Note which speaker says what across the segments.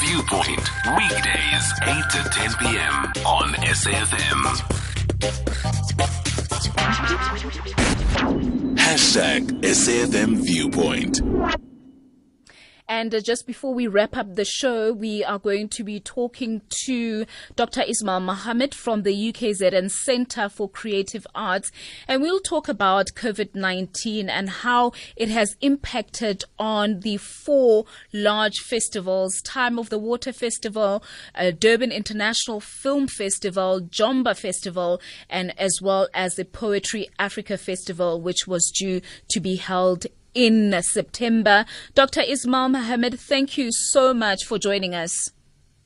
Speaker 1: Viewpoint, weekdays 8 to 10 p.m. on SAFM. Hashtag SAFM Viewpoint.
Speaker 2: And uh, just before we wrap up the show, we are going to be talking to Dr. Ismail Mahomed from the UKZN Centre for Creative Arts. And we'll talk about COVID 19 and how it has impacted on the four large festivals Time of the Writer Festival, uh, Durban International Film Festival, Jomba Festival, and as well as the Poetry Africa Festival, which was due to be held in September. Dr. Ismail Mahomed, thank you so much for joining us.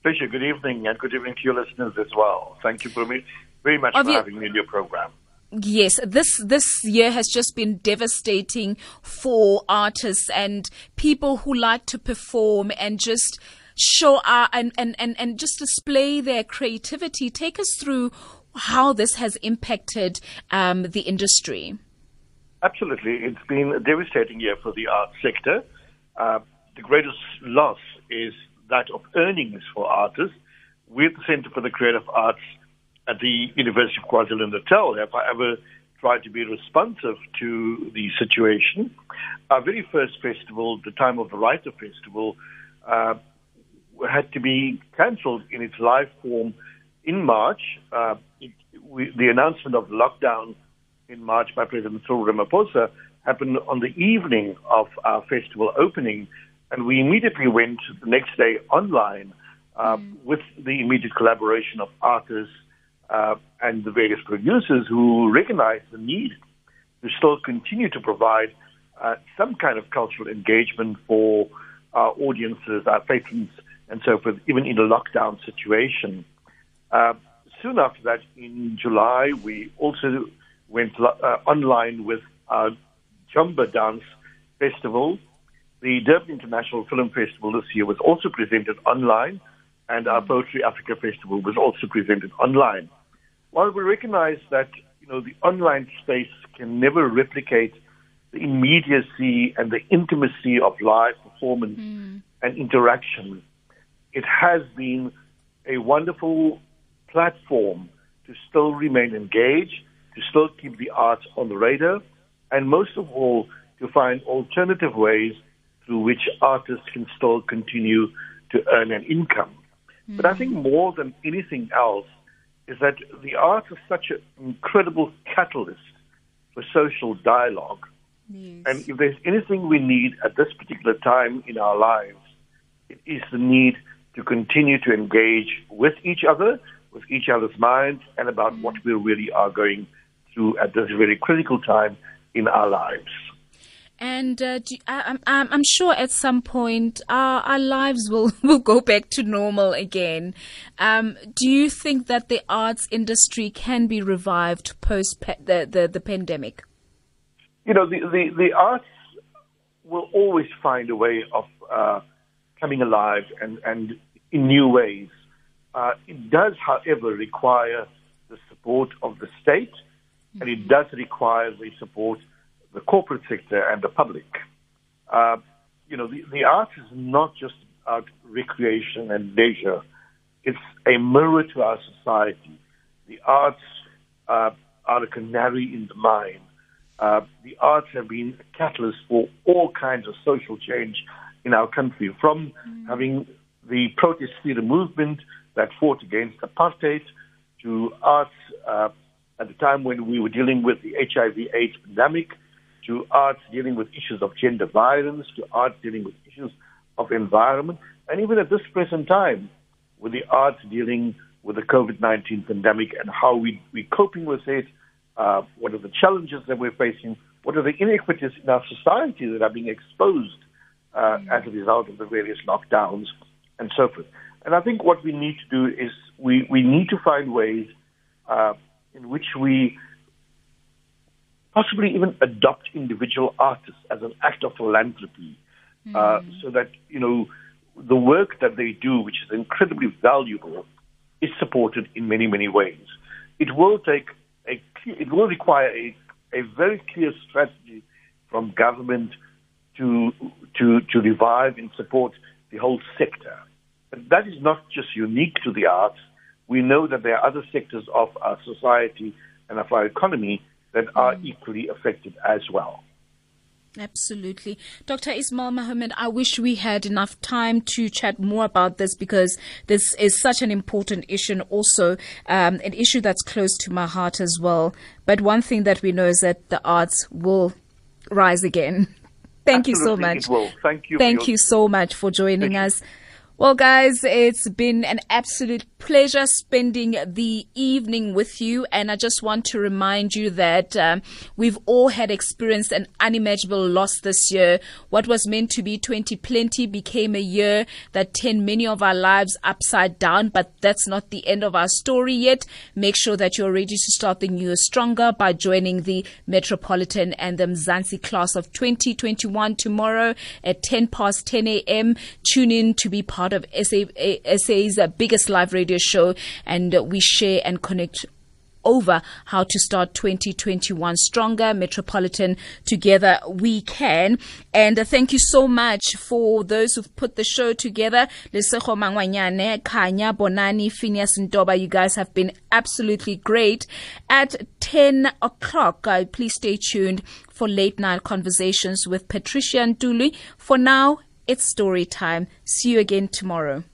Speaker 3: Pleasure. Good evening, and good evening to your listeners as well. Thank you for me, very much for having me in your program.
Speaker 2: Yes, this this year has just been devastating for artists and people who like to perform and just show our, and, and, and, and just display their creativity. Take us through how this has impacted um, the industry.
Speaker 3: Absolutely. It's been a devastating year for the arts sector. Uh, the greatest loss is that of earnings for artists. We at the Center for the Creative Arts at the University of KwaZulu-Natal have, however, tried to be responsive to the situation. Our very first festival, the Time of the Writer Festival, uh, had to be cancelled in its live form in March. Uh, it, we, the announcement of lockdown in March by President Cyril Ramaphosa happened on the evening of our festival opening, and we immediately went the next day online uh, mm. with the immediate collaboration of artists uh, and the various producers who recognized the need to still continue to provide uh, some kind of cultural engagement for our audiences, our patrons, and so forth, even in a lockdown situation. Uh, soon after that, in July, we also went uh, online with our Jomba Dance Festival. The Durban International Film Festival this year was also presented online, and our Poetry Africa Festival was also presented online. While we recognize that you know the online space can never replicate the immediacy and the intimacy of live performance mm. and interaction, it has been a wonderful platform to still remain engaged to still keep the arts on the radar, and most of all, to find alternative ways through which artists can still continue to earn an income. Mm-hmm. But I think more than anything else is that the arts is such an incredible catalyst for social dialogue. Yes. And if there's anything we need at this particular time in our lives, it is the need to continue to engage with each other, with each other's minds, and about mm-hmm. what we really are going through at this very critical time in our lives.
Speaker 2: And uh, you, I, I'm, I'm sure at some point our, our lives will, will go back to normal again. Um, do you think that the arts industry can be revived post the, the, the pandemic?
Speaker 3: You know, the, the, the arts will always find a way of uh, coming alive and, and in new ways. Uh, it does, however, require the support of the state and it does require the support the corporate sector and the public. Uh, you know, the, the arts is not just about recreation and leisure. It's a mirror to our society. The arts uh, are a canary in the mine. Uh, the arts have been a catalyst for all kinds of social change in our country, from mm. having the protest theatre movement that fought against apartheid to arts uh, at the time when we were dealing with the HIV/AIDS pandemic, to arts dealing with issues of gender violence, to arts dealing with issues of environment, and even at this present time, with the arts dealing with the COVID-19 pandemic and how we, we're coping with it, uh, what are the challenges that we're facing, what are the inequities in our society that are being exposed uh, as a result of the various lockdowns and so forth. And I think what we need to do is we, we need to find ways uh, in which we possibly even adopt individual artists as an act of philanthropy, mm. uh, hmm. so that you know the work that they do, which is incredibly valuable, is supported in many many ways. It will take a it will require a a very clear strategy from government to to to revive and support the whole sector. But that is not just unique to the arts. We know that there are other sectors of our society and of our economy that are equally affected as well.
Speaker 2: Absolutely. Dr. Ismail Mahomed, I wish we had enough time to chat more about this because this is such an important issue and also um, an issue that's close to my heart as well. But one thing that we know is that the arts will rise again. Thank
Speaker 3: Absolutely
Speaker 2: you so much.
Speaker 3: It will. Thank you.
Speaker 2: Thank
Speaker 3: your-
Speaker 2: you so much for joining
Speaker 3: Thank you.
Speaker 2: Well, guys, it's been an absolute pleasure spending the evening with you. And I just want to remind you that um, we've all had experienced an unimaginable loss this year. What was meant to be 2020 became a year that turned many of our lives upside down. But that's not the end of our story yet. Make sure that you're ready to start the new year stronger by joining the Metropolitan and the Mzansi class of 2021 tomorrow at 10 past 10 a.m. Tune in to be part of SA, SA's uh, biggest live radio show, and uh, we share and connect over how to start 2021 stronger metropolitan together we can. And uh, thank you so much for those who've put the show together. Lesego Mangwanyane Kanya Bonani Phineas Ndoba you guys have been absolutely great. At 10 o'clock uh, please stay tuned for late night conversations with Patricia and Nduli. For now it's story time. See you again tomorrow